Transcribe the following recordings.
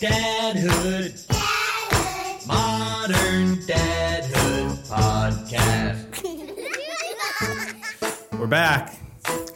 Dadhood. Modern Dadhood Podcast. We're back.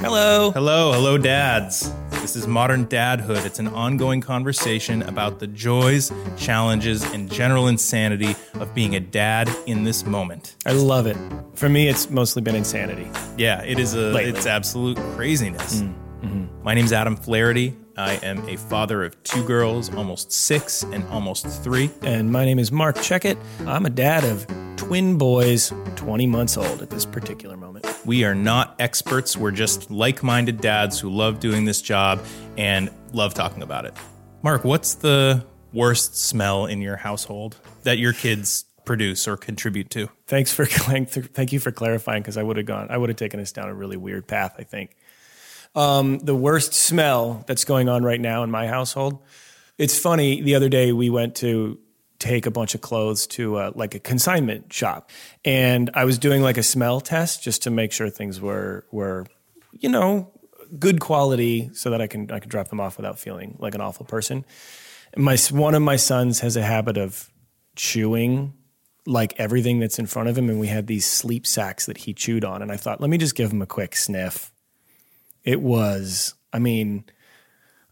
Hello. Hello, hello, dads. This is Modern Dadhood. It's an ongoing conversation about the joys, challenges, and general insanity of being a dad in this moment. I love it. For me, it's mostly been insanity. Yeah, it is a Lately. it's absolute craziness. Mm, mm-hmm. My name's Adam Flaherty. I am a father of two girls, almost six and almost three. And my name is Mark Checkett. I'm a dad of twin boys, 20 months old at this particular moment. We are not experts. We're just like minded dads who love doing this job and love talking about it. Mark, what's the worst smell in your household that your kids produce or contribute to? Thanks for thank you for clarifying because I would have gone I would have taken us down a really weird path. I think um, the worst smell that's going on right now in my household. It's funny. The other day we went to take a bunch of clothes to uh, like a consignment shop, and I was doing like a smell test just to make sure things were were you know good quality so that I can I could drop them off without feeling like an awful person. My one of my sons has a habit of chewing like everything that's in front of him and we had these sleep sacks that he chewed on and I thought let me just give him a quick sniff. It was I mean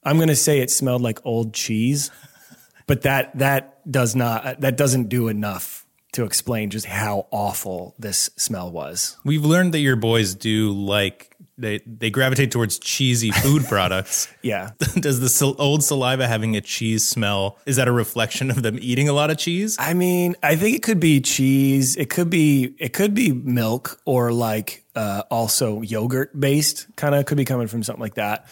I'm going to say it smelled like old cheese but that that does not that doesn't do enough to explain just how awful this smell was. We've learned that your boys do like they they gravitate towards cheesy food products. Yeah. Does the sal- old saliva having a cheese smell is that a reflection of them eating a lot of cheese? I mean, I think it could be cheese. It could be it could be milk or like uh, also yogurt based. Kind of could be coming from something like that.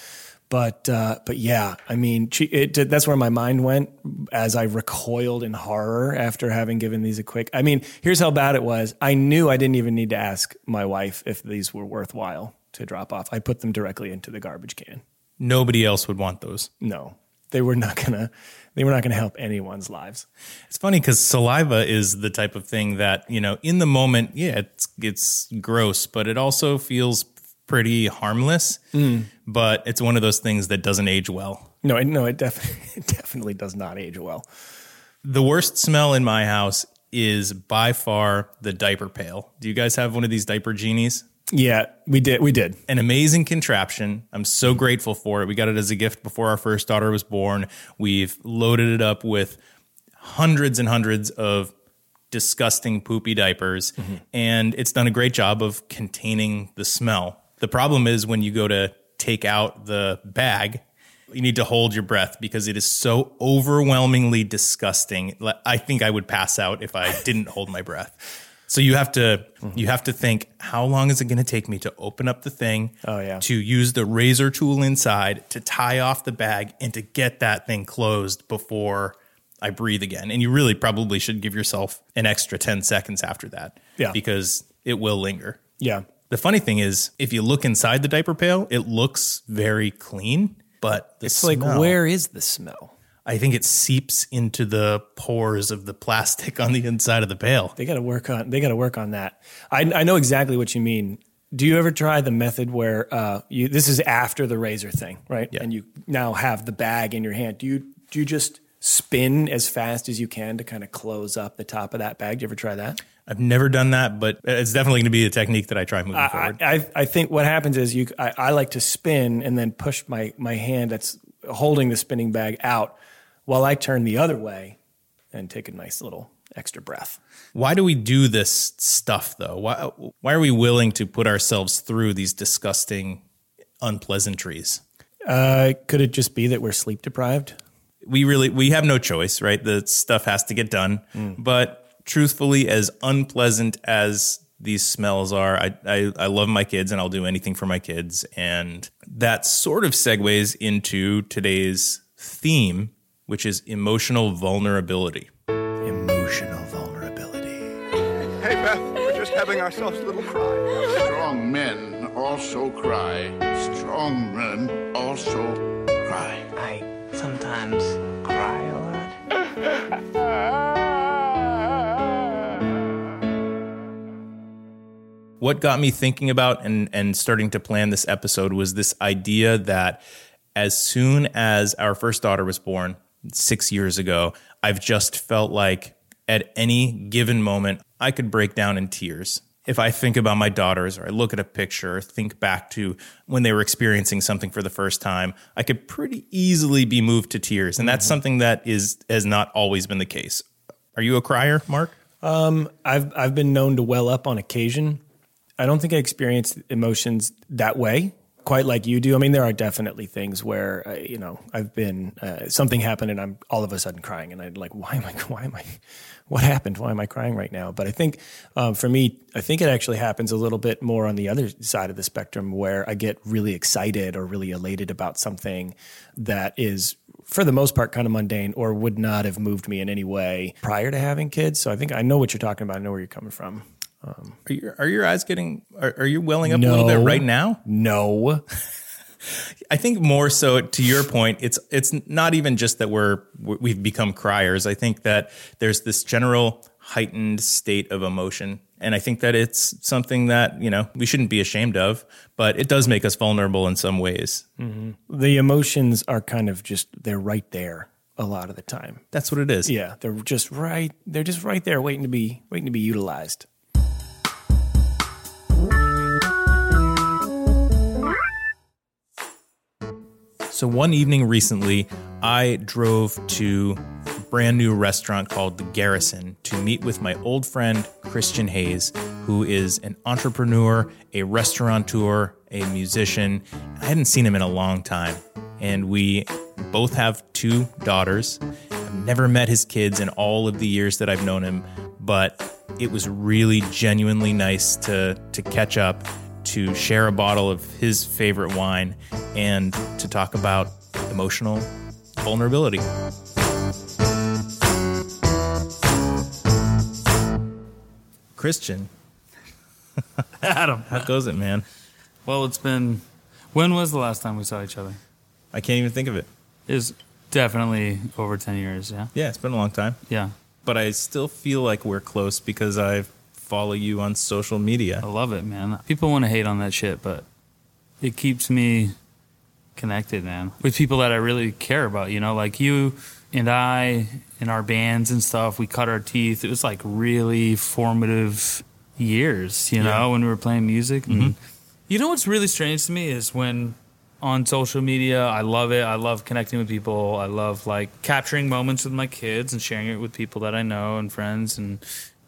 But uh, but yeah, I mean, che- it, that's where my mind went as I recoiled in horror after having given these a quick. I mean, here's how bad it was. I knew I didn't even need to ask my wife if these were worthwhile to drop off. I put them directly into the garbage can. Nobody else would want those. No, they were not gonna. They were not gonna help anyone's lives. It's funny because saliva is the type of thing that you know in the moment, yeah, it's it's gross, but it also feels pretty harmless. Mm. But it's one of those things that doesn't age well. No, it, no, it definitely it definitely does not age well. The worst smell in my house is by far the diaper pail. Do you guys have one of these diaper genies? Yeah, we did. We did. an amazing contraption. I'm so grateful for it. We got it as a gift before our first daughter was born. We've loaded it up with hundreds and hundreds of disgusting poopy diapers, mm-hmm. and it's done a great job of containing the smell. The problem is when you go to take out the bag, you need to hold your breath because it is so overwhelmingly disgusting. I think I would pass out if I didn't hold my breath. So you have to mm-hmm. you have to think how long is it going to take me to open up the thing? Oh, yeah. To use the razor tool inside to tie off the bag and to get that thing closed before I breathe again. And you really probably should give yourself an extra 10 seconds after that. Yeah. Because it will linger. Yeah. The funny thing is, if you look inside the diaper pail, it looks very clean, but the It's like where is the smell? I think it seeps into the pores of the plastic on the inside of the pail. They got to work on. They got to work on that. I, I know exactly what you mean. Do you ever try the method where uh, you? This is after the razor thing, right? Yeah. And you now have the bag in your hand. Do you? Do you just spin as fast as you can to kind of close up the top of that bag? Do you ever try that? I've never done that, but it's definitely going to be a technique that I try moving I, forward. I, I think what happens is you. I, I like to spin and then push my my hand that's holding the spinning bag out, while I turn the other way and take a nice little extra breath. Why do we do this stuff though? Why why are we willing to put ourselves through these disgusting unpleasantries? Uh, could it just be that we're sleep deprived? We really we have no choice, right? The stuff has to get done. But truthfully, as unpleasant as these smells are, I, I I love my kids and I'll do anything for my kids. And that sort of segues into today's theme, which is emotional vulnerability. Emotional vulnerability. Hey, Beth, we're just having ourselves a little cry. Strong men also cry. Strong men also cry. I sometimes cry a lot. what got me thinking about and and starting to plan this episode was this idea that as soon as our first daughter was born, six years ago, I've just felt like at any given moment, I could break down in tears. If I think about my daughters or I look at a picture or think back to when they were experiencing something for the first time, I could pretty easily be moved to tears. And that's mm-hmm. something that is has not always been the case. Are you a crier, Mark? Um, I've I've been known to well up on occasion. I don't think I experience emotions that way quite like you do. I mean, there are definitely things where uh, you know I've been uh, something happened and I'm all of a sudden crying and I'm like, why am I? Why am I? What happened? Why am I crying right now? But I think um, for me, I think it actually happens a little bit more on the other side of the spectrum where I get really excited or really elated about something that is for the most part kind of mundane or would not have moved me in any way prior to having kids. So I think I know what you're talking about. I know where you're coming from. Are your, are your eyes getting, are, are you welling up a little bit right now? No. I think more so to your point, it's it's not even just that we're we've become criers. I think that there's this general heightened state of emotion, and I think that it's something that you know we shouldn't be ashamed of, but it does make us vulnerable in some ways. Mm-hmm. the emotions are kind of just they're right there a lot of the time. That's what it is. Yeah, they're just right. They're just right there, waiting to be waiting to be utilized. So one evening recently, I drove to a brand new restaurant called The Garrison to meet with my old friend Christian Hayes, who is an entrepreneur, a restaurateur, a musician. I hadn't seen him in a long time. And we both have two daughters. I've never met his kids in all of the years that I've known him, but it was really genuinely nice to to catch up to share a bottle of his favorite wine and to talk about emotional vulnerability. Christian, Adam. how goes it, man? Well, it's been. When was the last time we saw each other? I can't even think of it. It was definitely over 10 years, yeah? Yeah, it's been a long time, Yeah. but I still feel like we're close because I follow you on social media. I love it, man. People want to hate on that shit, but it keeps me connected, man, with people that I really care about, you know, like you and I in our bands and stuff. We cut our teeth. It was like really formative years, you know, Yeah. when we were playing music. And mm-hmm. you know what's really strange to me is when on social media, I love it. I love connecting with people. I love like capturing moments with my kids and sharing it with people that I know and friends and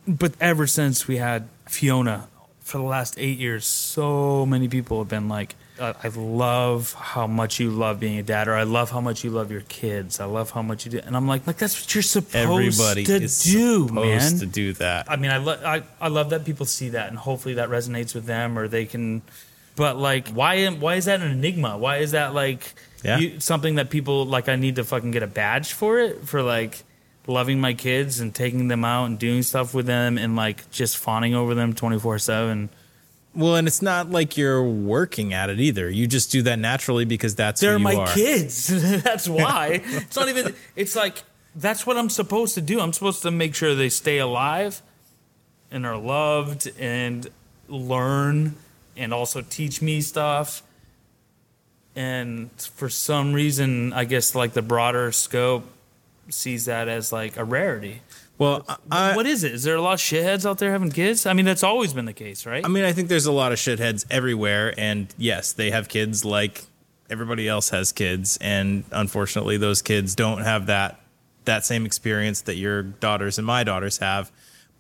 but ever since we had Fiona for the last eight years, so many people have been like, I I love how much you love being a dad, or I love how much you love your kids. I love how much you do, and I'm like, like that's what you're supposed Everybody to is do, supposed man. to do that. I mean, I, lo- I I love that people see that, and hopefully that resonates with them, or they can. But like, why am why is that an enigma? Why is that like Yeah. you, something that people like? I need to fucking get a badge for it for like loving my kids and taking them out and doing stuff with them and like just fawning over them twenty four seven. Well, and it's not like you're working at it either. You just do that naturally because that's They're who you my are. kids. that's why. it's not even. It's like that's what I'm supposed to do. I'm supposed to make sure they stay alive and are loved and learn and also teach me stuff. And for some reason, I guess like the broader scope sees that as like a rarity. Well, I, what is it? Is there a lot of shitheads out there having kids? I mean, that's always been the case, right? I mean, I think there's a lot of shitheads everywhere, and yes, they have kids like everybody else has kids, and unfortunately, those kids don't have that that same experience that your daughters and my daughters have.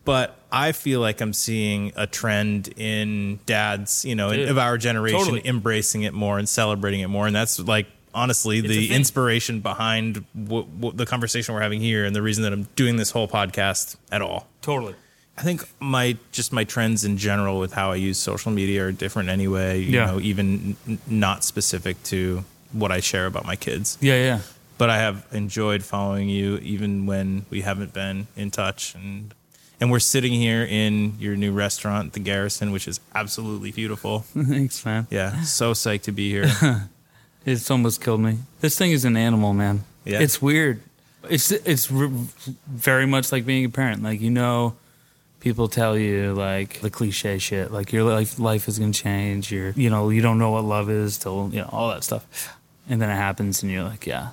But I feel like I'm seeing a trend in dads, you know, Dude, of our generation totally. embracing it more and celebrating it more, and that's like honestly a the inspiration behind what, what the conversation we're having here, and the reason that I'm doing this whole podcast at all. totally. I think my just my trends in general with how I use social media are different anyway. You Yeah. know, even n- not specific to what I share about my kids. Yeah, yeah. But I have enjoyed following you even when we haven't been in touch and and we're sitting here in your new restaurant, the Garrison, which is absolutely beautiful. Thanks, man. Yeah, so psyched to be here. It's almost killed me. This thing is an animal, man. Yeah. It's weird. It's it's r- very much like being a parent. Like you know, people tell you like the cliche shit, like your life life is gonna change. You're you know you don't know what love is till you know all that stuff, and then it happens, and you're like, yeah,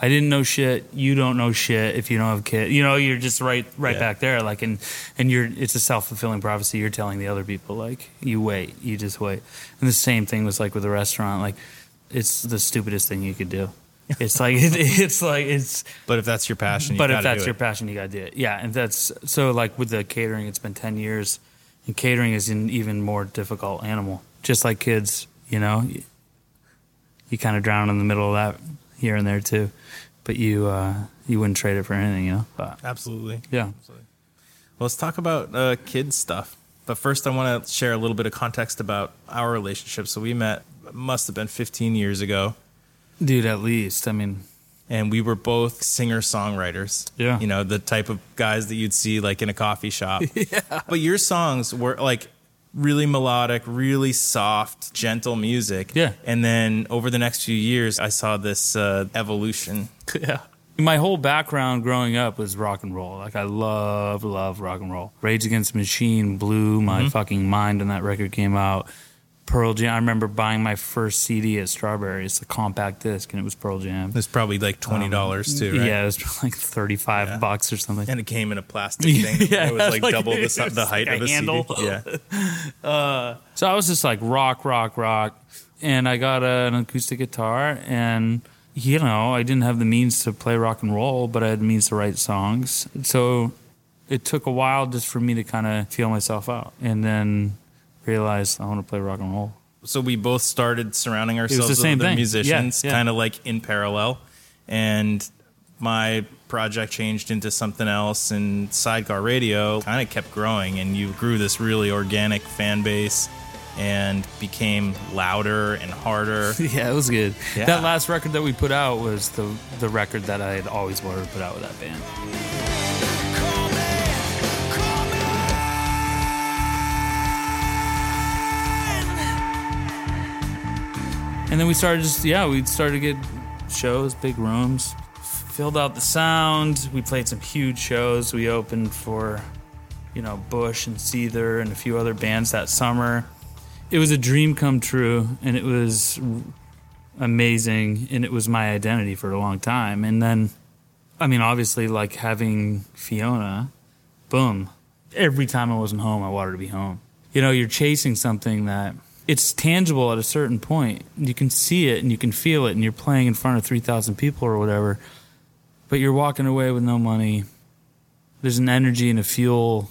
I didn't know shit. You don't know shit if you don't have kids. You know, you're just right right Yeah. back there. Like and and you're it's a self fulfilling prophecy. You're telling the other people like you wait, you just wait. And the same thing was like with the restaurant. Like it's the stupidest thing you could do. It's like it, it's like it's But if that's your passion, you but if that's do your it. passion, you gotta do it. Yeah, and that's so like with the catering, it's been ten years, and catering is an even more difficult animal. Just like kids, you know, you, you kind of drown in the middle of that here and there too, but you uh, you wouldn't trade it for anything, you know. But Absolutely. yeah, Well, let's talk about uh, kids stuff. But first, I want to share a little bit of context about our relationship. So we met, must have been 15 years ago, dude, at least I mean, and we were both singer songwriters. Yeah. you know the type of guys that you'd see like in a coffee shop. yeah. But your songs were like really melodic, really soft, gentle music. Yeah. And then over the next few years, I saw this uh, evolution. yeah. My whole background growing up was rock and roll. Like I love, love rock and roll. Rage Against the Machine blew my fucking mind when that record came out. Pearl Jam. I remember buying my first CD at Strawberries, the compact disc, and it was Pearl Jam. It's probably like twenty dollars um, too, right? Yeah, it was like thirty-five Yeah. bucks or something. And it came in a plastic thing. Yeah, it was like, like- double the, it si- was the height like of a a handle. CD. Yeah. Uh, so I was just like rock, rock, rock, and I got a, an acoustic guitar, and you know I didn't have the means to play rock and roll, but I had the means to write songs. So it took a while just for me to kind of feel myself out, and then realize I want to play rock and roll. so we both started surrounding ourselves with same other thing. musicians, Yeah, yeah. kind of like in parallel. And my project changed into something else, and Sidecar Radio kind of kept growing, and you grew this really organic fan base and became louder and harder. Yeah, it was good. Yeah. That last record that we put out was the the record that I had always wanted to put out with that band. And then we started just yeah, we started to get shows, big rooms, filled out the sound. We played some huge shows. We opened for you know Bush and Seether and a few other bands that summer. It was a dream come true, and it was amazing, and it was my identity for a long time. And then, I mean, obviously, like having Fiona, boom. Every time I wasn't home, I wanted to be home. You know, you're chasing something that it's tangible at a certain point. You can see it and you can feel it, and you're playing in front of 3,000 people or whatever, but you're walking away with no money. There's an energy and a fuel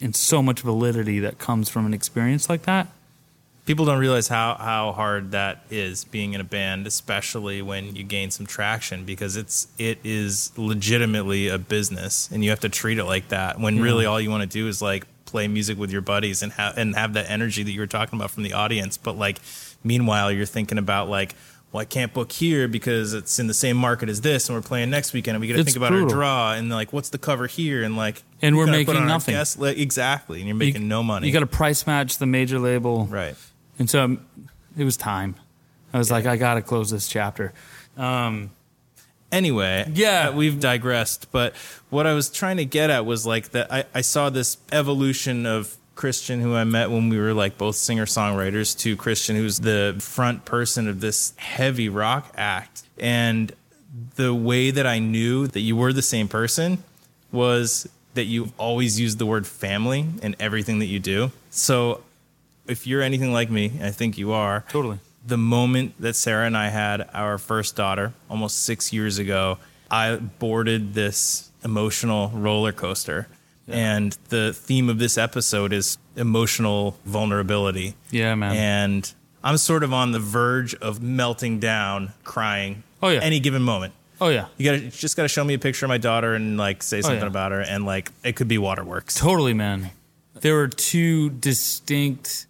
and so much validity that comes from an experience like that. People don't realize how, how hard that is being in a band, especially when you gain some traction, because it's it is legitimately a business, and you have to treat it like that. When really all you want to do is like play music with your buddies and have and have that energy that you were talking about from the audience. But like, meanwhile, you're thinking about like, well, I can't book here because it's in the same market as this, and we're playing next weekend, and we got to think about brutal. our draw, and like, what's the cover here, and like, And we we're making nothing. guest li- exactly, and you're making You- no money. You got to price match the major label, right. and so um, it was time. I was like, I got to close this chapter. Um, anyway Yeah. we've digressed but what i was trying to get at was like that I, I saw this evolution of christian who i met when we were like both singer songwriters to christian who's the front person of this heavy rock act and the way that i knew that you were the same person was that you've always used the word family in everything that you do so if you're anything like me i think you are totally. The moment that Sarah and I had our first daughter, almost six years ago, I boarded this emotional roller coaster. And the theme of this episode is emotional vulnerability. Yeah, man. And I'm sort of on the verge of melting down, crying. Oh, yeah. Any given moment. Oh yeah, You gotta you just gotta show me a picture of my daughter and like say oh, something yeah. about her and like it could be waterworks. totally, man. There were two distinct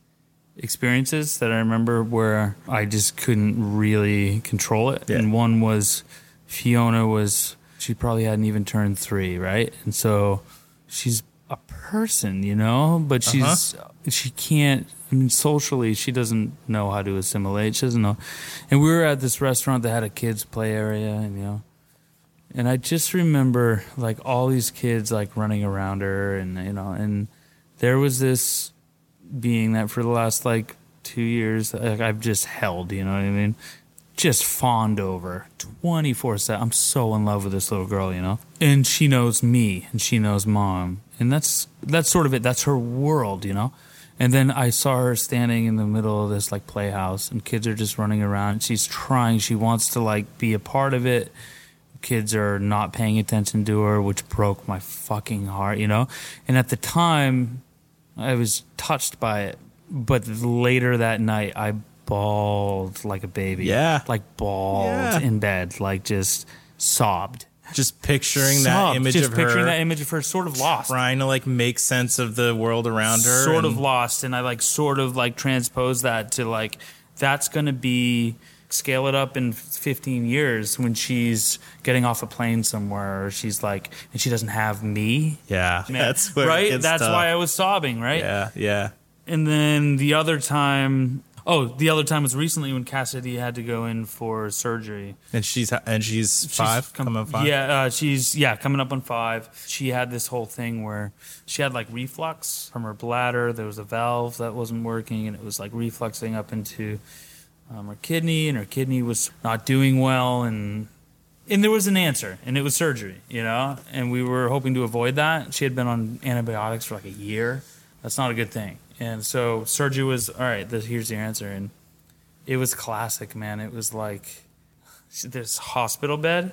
experiences that I remember where I just couldn't really control it. Yeah. And one was Fiona was she probably hadn't even turned three, right? And so she's a person, you know, but uh-huh. she's she can't. I mean, socially, she doesn't know how to assimilate. She doesn't know. And we were at this restaurant that had a kids play area, and you know, and I just remember like all these kids like running around her, and you know, and there was this being that for the last like two years like, I've just held, you know what I mean? just fawned over 24 7. I'm so in love with this little girl, you know? And she knows me and she knows mom. And that's that's sort of it. That's her world, you know? And then I saw her standing in the middle of this like playhouse and kids are just running around. She's trying, she wants to like be a part of it. Kids are not paying attention to her, which broke my fucking heart, you know? And at the time, I was touched by it. But later that night, I bawled like a baby. Yeah. Like bawled Yeah. in bed, like just sobbed. Just picturing that Sobbed. image just of picturing her that image of her sort of lost. trying to like make sense of the world around her. Sort of lost. And I like sort of like transpose that to like, that's going to be, scale it up in 15 years when she's getting off a plane somewhere or she's like, and she doesn't have me. Yeah, Man, that's right. That's tough. why I was sobbing. Right. Yeah, yeah. And then the other time, oh, the other time was recently when Cassidy had to go in for surgery. And she's and she's She's five, com- coming up five. Yeah, uh, she's yeah coming up on five. She had this whole thing where she had like reflux from her bladder. There was a valve that wasn't working, and it was like refluxing up into um, her kidney, and her kidney was not doing well, and and there was an answer, and it was surgery, you know. And we were hoping to avoid that. She had been on antibiotics for like a year. That's not a good thing. And so surgery was all right. This, here's the answer, and it was classic, man. It was like this hospital bed,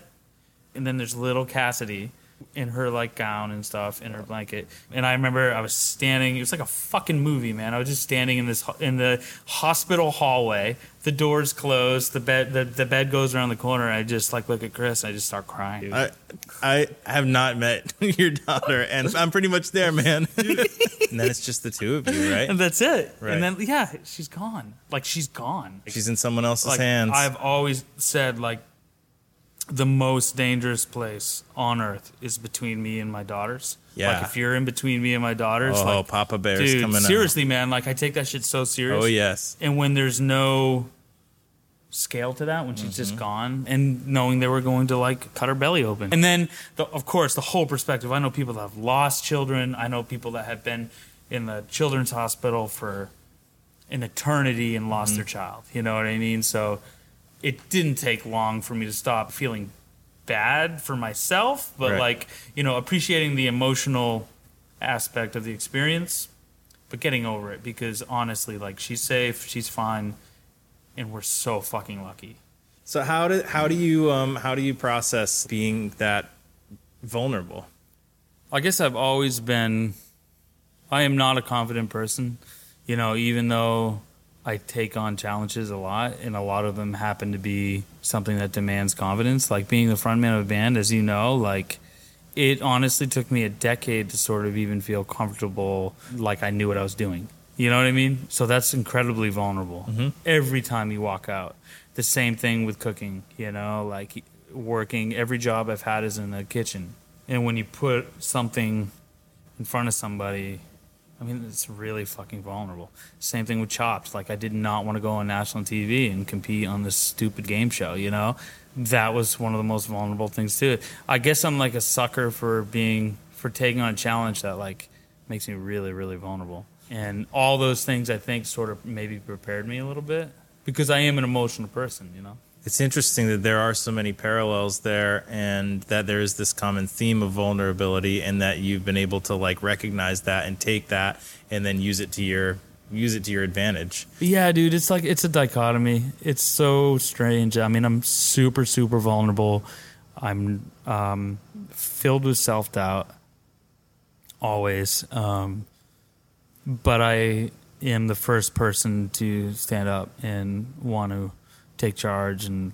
and then there's little Cassidy in her like gown and stuff in her blanket. And I remember I was standing. It was like a fucking movie, man. I was just standing in this in the hospital hallway. The doors closed. The bed the, the bed goes around the corner. I just like look at Chris. I just start crying. dude. I I have not met your daughter, and I'm pretty much there, man. and then it's just the two of you, right? and that's it. Right. And then yeah, she's gone. Like she's gone. She's in someone else's like hands. I've always said like the most dangerous place on earth is between me and my daughters. Yeah. Like if you're in between me and my daughters, oh, like Papa Bear's dude, coming seriously, man, like I take that shit so serious. Oh yes. And when there's no scale to that, when she's Mm-hmm. just gone, and knowing they were going to like cut her belly open, and then the, of course the whole perspective. I know people that have lost children. I know people that have been in the children's hospital for an eternity and lost Mm-hmm. their child. You know what I mean? So it didn't take long for me to stop feeling bad for myself, but Right. like you know appreciating the emotional aspect of the experience but getting over it because honestly, like she's safe, she's fine, and we're so fucking lucky. So how do how do you um how do you process being that vulnerable? I guess I've always been. I am not a confident person, you know. Even though I take on challenges a lot, and a lot of them happen to be something that demands confidence, like being the frontman of a band, as you know, like. It honestly took me a decade to sort of even feel comfortable, like I knew what I was doing. You know what I mean? So that's incredibly vulnerable. Mm-hmm. Every time you walk out, the same thing with cooking. You know, like working. Every job I've had is in the kitchen, and when you put something in front of somebody, I mean, it's really fucking vulnerable. Same thing with Chopped. Like, I did not want to go on national TV and compete on this stupid game show, you know? That was one of the most vulnerable things to it. I guess I'm like a sucker for being, for taking on a challenge that, like, makes me really, really vulnerable. And all those things, I think, sort of maybe prepared me a little bit because I am an emotional person, you know? It's interesting that there are so many parallels there and that there is this common theme of vulnerability and that you've been able to like recognize that and take that and then use it to your use it to your advantage. Yeah, dude, it's like it's a dichotomy. It's so strange. I mean, I'm super, super vulnerable. I'm um, filled with self doubt, always. Um, but I am the first person to stand up and want to take charge and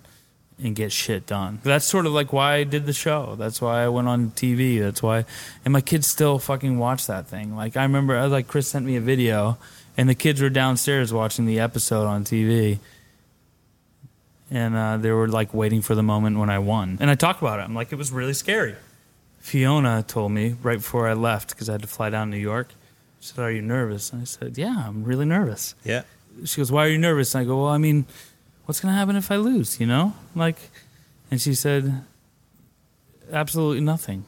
and get shit done. That's sort of like why I did the show. That's why I went on TV. That's why, and my kids still fucking watch that thing. Like I remember, I was like Chris sent me a video, and the kids were downstairs watching the episode on TV, and uh, they were like waiting for the moment when I won. And I talked about it. I'm like, it was really scary. Fiona told me right before I left because I had to fly down to New York. She said, "Are you nervous?" And I said, "Yeah, I'm really nervous." Yeah. she goes, "Why are you nervous?" And I go, "Well, I mean, what's going to happen if I lose? You know, like." And she said, "Absolutely nothing."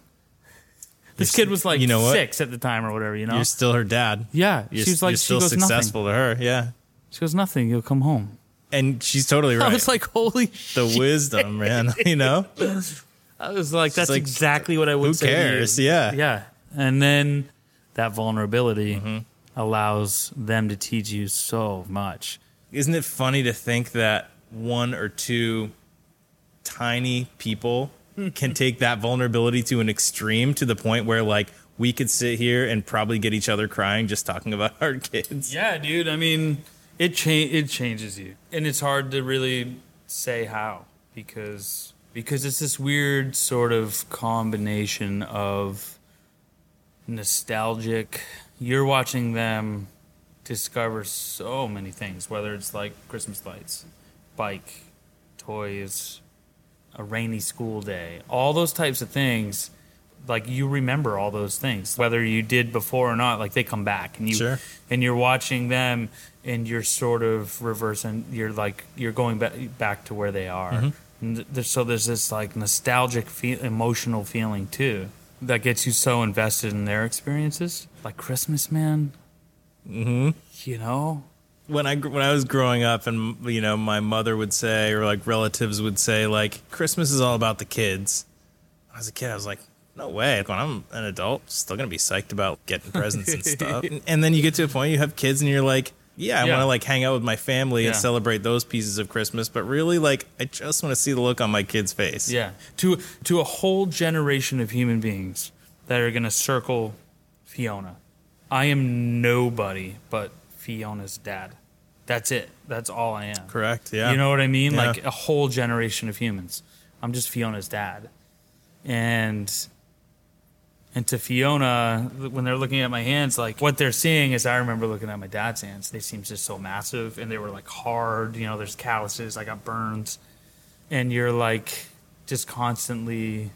This You're kid was like you know what? six at the time or whatever. You know, You're still her dad. yeah. You're, she was like, you're she still goes, successful nothing. to her. Yeah. She goes, nothing. You'll come home. And she's totally right. I was like, holy the wisdom, man. You know, I was like, that's like, exactly what I would who say. cares? Yeah. Yeah. And then that vulnerability Mm-hmm. allows them to teach you so much. Isn't it funny to think that one or two tiny people can take that vulnerability to an extreme to the point where like we could sit here and probably get each other crying just talking about our kids. Yeah, dude. I mean, it cha- it changes you, and it's hard to really say how because because it's this weird sort of combination of nostalgic. You're watching them discover so many things, whether it's like Christmas lights, bike, toys, a rainy school day, all those types of things. Like you remember all those things, whether you did before or not. Like they come back, and you Sure. and you're watching them, and you're sort of reversing. You're like you're going back back to where they are. Mm-hmm. And th- there's, so there's this like nostalgic, feel, emotional feeling too that gets you so invested in their experiences. Like Christmas, man. Mm-hmm. You know, When I when I was growing up and you know my mother would say or like relatives would say like Christmas is all about the kids. When I was a kid I was like no way. When I'm an adult, still gonna be psyched about getting presents and stuff. And, and then you get to a point you have kids and you're like, yeah, I Yeah. want to like hang out with my family and celebrate those pieces of Christmas. But really, like, I just want to see the look on my kid's face. Yeah, to to a whole generation of human beings that are gonna circle Fiona. I am nobody but Fiona's dad. That's it. That's all I am. Correct. Yeah. You know what I mean? Yeah. Like a whole generation of humans. I'm just Fiona's dad. And and to Fiona, when they're looking at my hands, like what they're seeing is I remember looking at my dad's hands. They seemed just so massive and they were like hard. You know, there's calluses. I got burns. And you're like just constantly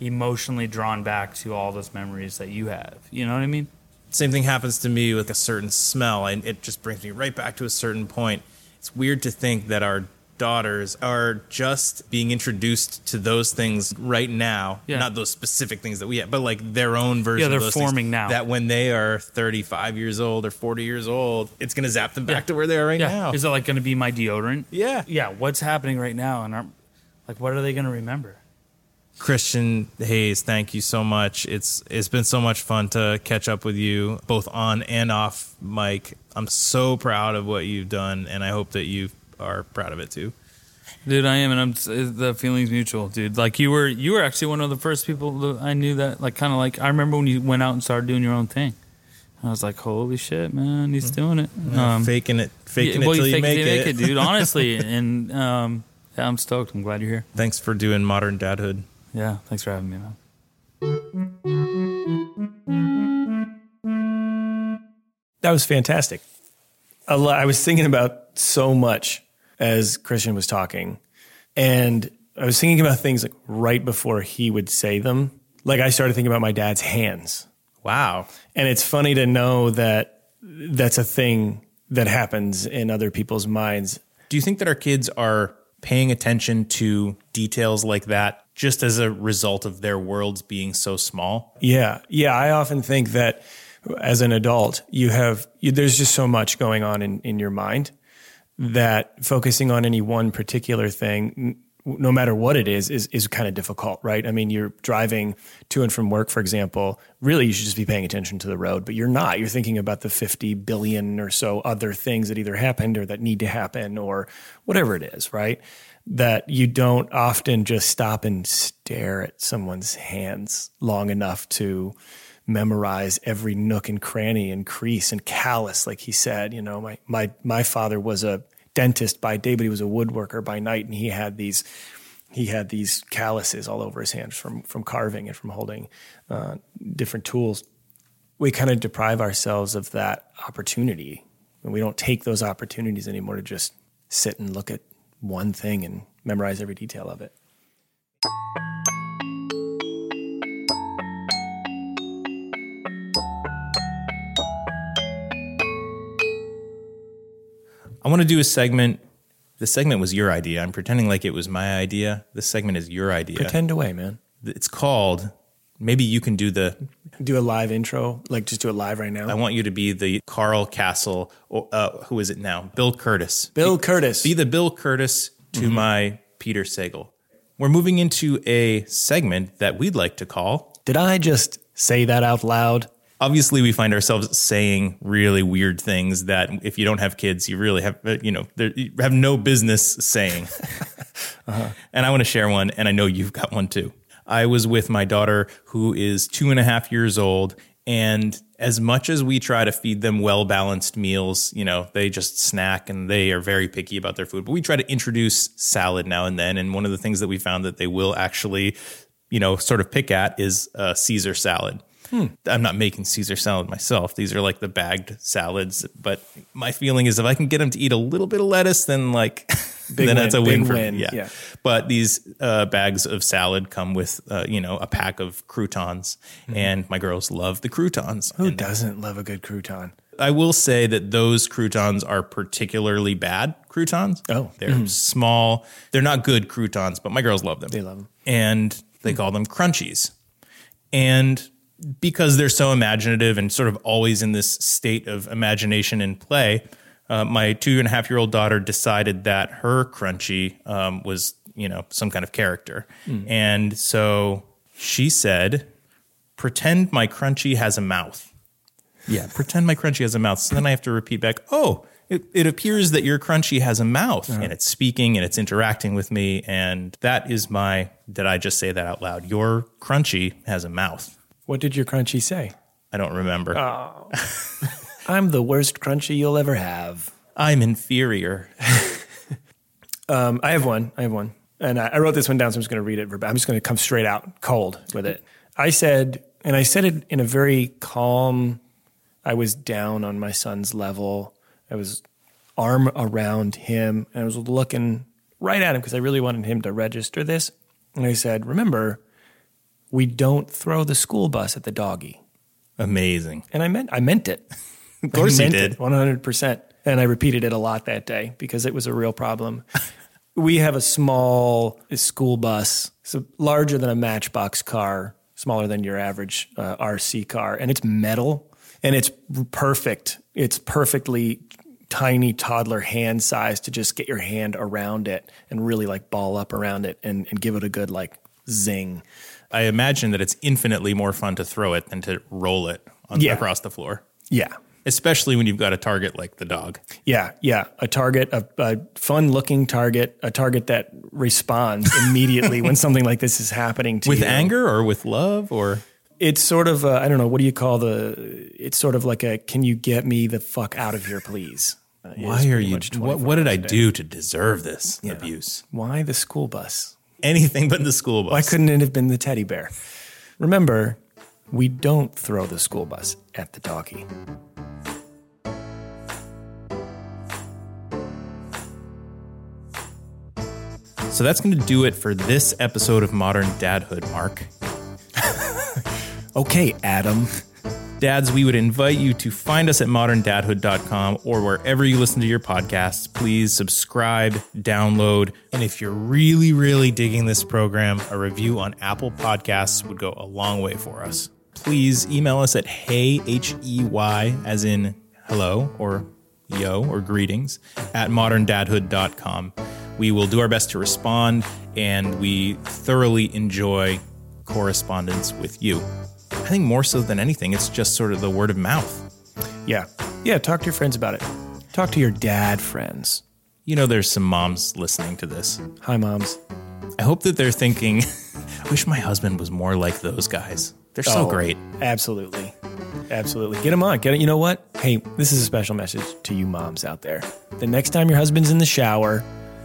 emotionally drawn back to all those memories that you have. You know what I mean? Same thing happens to me with a certain smell, and it just brings me right back to a certain point. It's weird to think that our daughters are just being introduced to those things right now. Yeah. Not those specific things that we have, but like their own version. Yeah, they're of those things forming now. That when they are 35 years old or 40 years old, it's going to zap them back to where they are right Yeah. now. Is it like going to be my deodorant? yeah. Yeah. What's happening right now? And I'm like, what are they going to remember? Christian Hayes, thank you so much. It's it's been so much fun to catch up with you, both on and off mic. I'm so proud of what you've done, and I hope that you are proud of it too. Dude, I am, and I'm the feeling's mutual, dude. Like you were, you were actually one of the first people that I knew that, like, kind of like. I remember when you went out and started doing your own thing. I was like, holy shit, man, he's doing it. Um, faking it, faking yeah, well, it till you fake make, till it. dude. Honestly, and um, yeah, I'm stoked. I'm glad you're here. Thanks for doing modern dadhood. Yeah, thanks for having me, man. That was fantastic. I was thinking about so much as Christian was talking, and I was thinking about things like right before he would say them. Like I started thinking about my dad's hands, Wow. and it's funny to know that that's a thing that happens in other people's minds. Do you think that our kids are paying attention to details like that just as a result of their worlds being so small? Yeah, yeah. I often think that as an adult, you have you, there's just so much going on in in your mind that focusing on any one particular thing, no matter what it is, is is kind of difficult, right? I mean, you're driving to and from work, for example. Really, you should just be paying attention to the road, but you're not. You're thinking about the 50 billion or so other things that either happened or that need to happen or whatever it is, right? That you don't often just stop and stare at someone's hands long enough to memorize every nook and cranny and crease and callus, like he said. You know, my my my father was a dentist by day, but he was a woodworker by night, and he had these he had these calluses all over his hands from from carving and from holding uh, different tools. We kind of deprive ourselves of that opportunity, and we don't take those opportunities anymore to just sit and look at one thing and memorize every detail of it. I want to do a segment. The segment was your idea. I'm pretending like it was my idea. This segment is your idea. Pretend away, man. It's called maybe you can do the Do a live intro, like just do it live right now. I want you to be the Carl Kasell or uh, who is it now? Bill Kurtis. Bill Kurtis. Be the Bill Kurtis to my Peter Sagal. We're moving into a segment that we'd like to call. Did I just say that out loud? Obviously, we find ourselves saying really weird things that, if you don't have kids, you really have, uh, you know, you have no business saying. And I want to share one, and I know you've got one too. I was with my daughter, who is two and a half years old, and as much as we try to feed them well balanced meals, you know, they just snack and they are very picky about their food. But we try to introduce salad now and then. And one of the things that we found that they will actually, you know, sort of pick at is uh, Caesar salad. I'm not making Caesar salad myself. These are like the bagged salads. But my feeling is if I can get them to eat a little bit of lettuce, then like Big then that's a win, win for win, me. Yeah. yeah. But these uh, bags of salad come with uh, you know a pack of croutons, and my girls love the croutons. Mm-hmm. Who doesn't love a good crouton? I will say that those croutons are particularly bad croutons. Oh. they're small. They're not good croutons, but my girls love them. They love them, and they call them crunchies. And because they're so imaginative and sort of always in this state of imagination and play, uh, my two and a half year old daughter decided that her crunchy um, was, you know, some kind of character. And so she said, pretend my crunchy has a mouth. Yeah, pretend my crunchy has a mouth. So then I have to repeat back, oh, it, it appears that your crunchy has a mouth and it's speaking and it's interacting with me. And that is my, did I just say that out loud? Your crunchy has a mouth. What did your crunchy say? I don't remember. I'm the worst crunchy you'll ever have. I'm inferior. Um, I have one. I have one. And I, I wrote this one down, so I'm just going to read it. I'm just going to come straight out cold with it. I said, and I said it in a very calm, I was down on my son's level. I was arm around him and I was looking right at him because I really wanted him to register this. And I said, remember, we don't throw the school bus at the doggy. Amazing. And I meant I meant it. Of course I you did. One hundred percent. And I repeated it a lot that day because it was a real problem. we have a small school bus, so larger than a Matchbox car, smaller than your average uh, RC car, and it's metal and it's perfect. It's perfectly tiny toddler hand size to just get your hand around it and really like ball up around it and, and give it a good like zing. I imagine that it's infinitely more fun to throw it than to roll it on, Yeah. across the floor, Yeah. especially when you've got a target like the dog. Yeah, yeah. A target, a, a fun looking target, a target that responds immediately when something like this is happening to you. With you. anger or with love or It's sort of, I I don't know, what do you call the, it's sort of like a, can you get me the fuck out of here, please? Uh, why are you, what, what did I hours a day. do to deserve this abuse? Why the school bus? Anything but the school bus. Why couldn't it have been the teddy bear? Remember, we don't throw the school bus at the doggy. So that's going to do it for this episode of Modern Dadhood, Mark. Okay, Adam. Dads, we would invite you to find us at moderndadhood.com or wherever you listen to your podcasts. Please subscribe, download, and if you're really, really digging this program, a review on Apple Podcasts would go a long way for us. Please email us at hey, H E Y, as in hello or yo or greetings, at moderndadhood.com. We will do our best to respond, and we thoroughly enjoy correspondence with you. I think more so than anything, it's just sort of the word of mouth. Yeah. Yeah, talk to your friends about it. Talk to your dad friends. You know, there's some moms listening to this. Hi, moms. I hope that they're thinking, I wish my husband was more like those guys. They're so Oh, great. Absolutely. Absolutely. Get them on. Get it. You know what? Hey, this is a special message to you moms out there. The next time your husband's in the shower,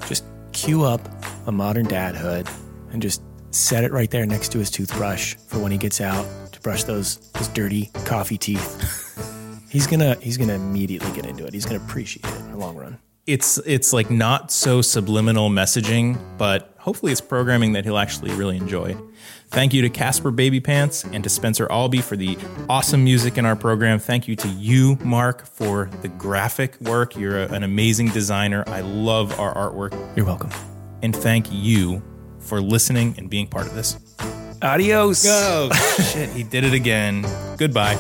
just cue up a modern dadhood and just set it right there next to his toothbrush for when he gets out brush those those dirty coffee teeth. he's gonna he's gonna immediately get into it. He's gonna appreciate it in the long run. It's it's like not so subliminal messaging, but hopefully it's programming that he'll actually really enjoy. Thank you to Caspar Babypants and to Spencer Albee for the awesome music in our program. Thank you to you, Mark, for the graphic work. You're a- an amazing designer. I love our artwork. You're welcome. And thank you for listening and being part of this. Adios. Oh, shit. He did it again. Goodbye.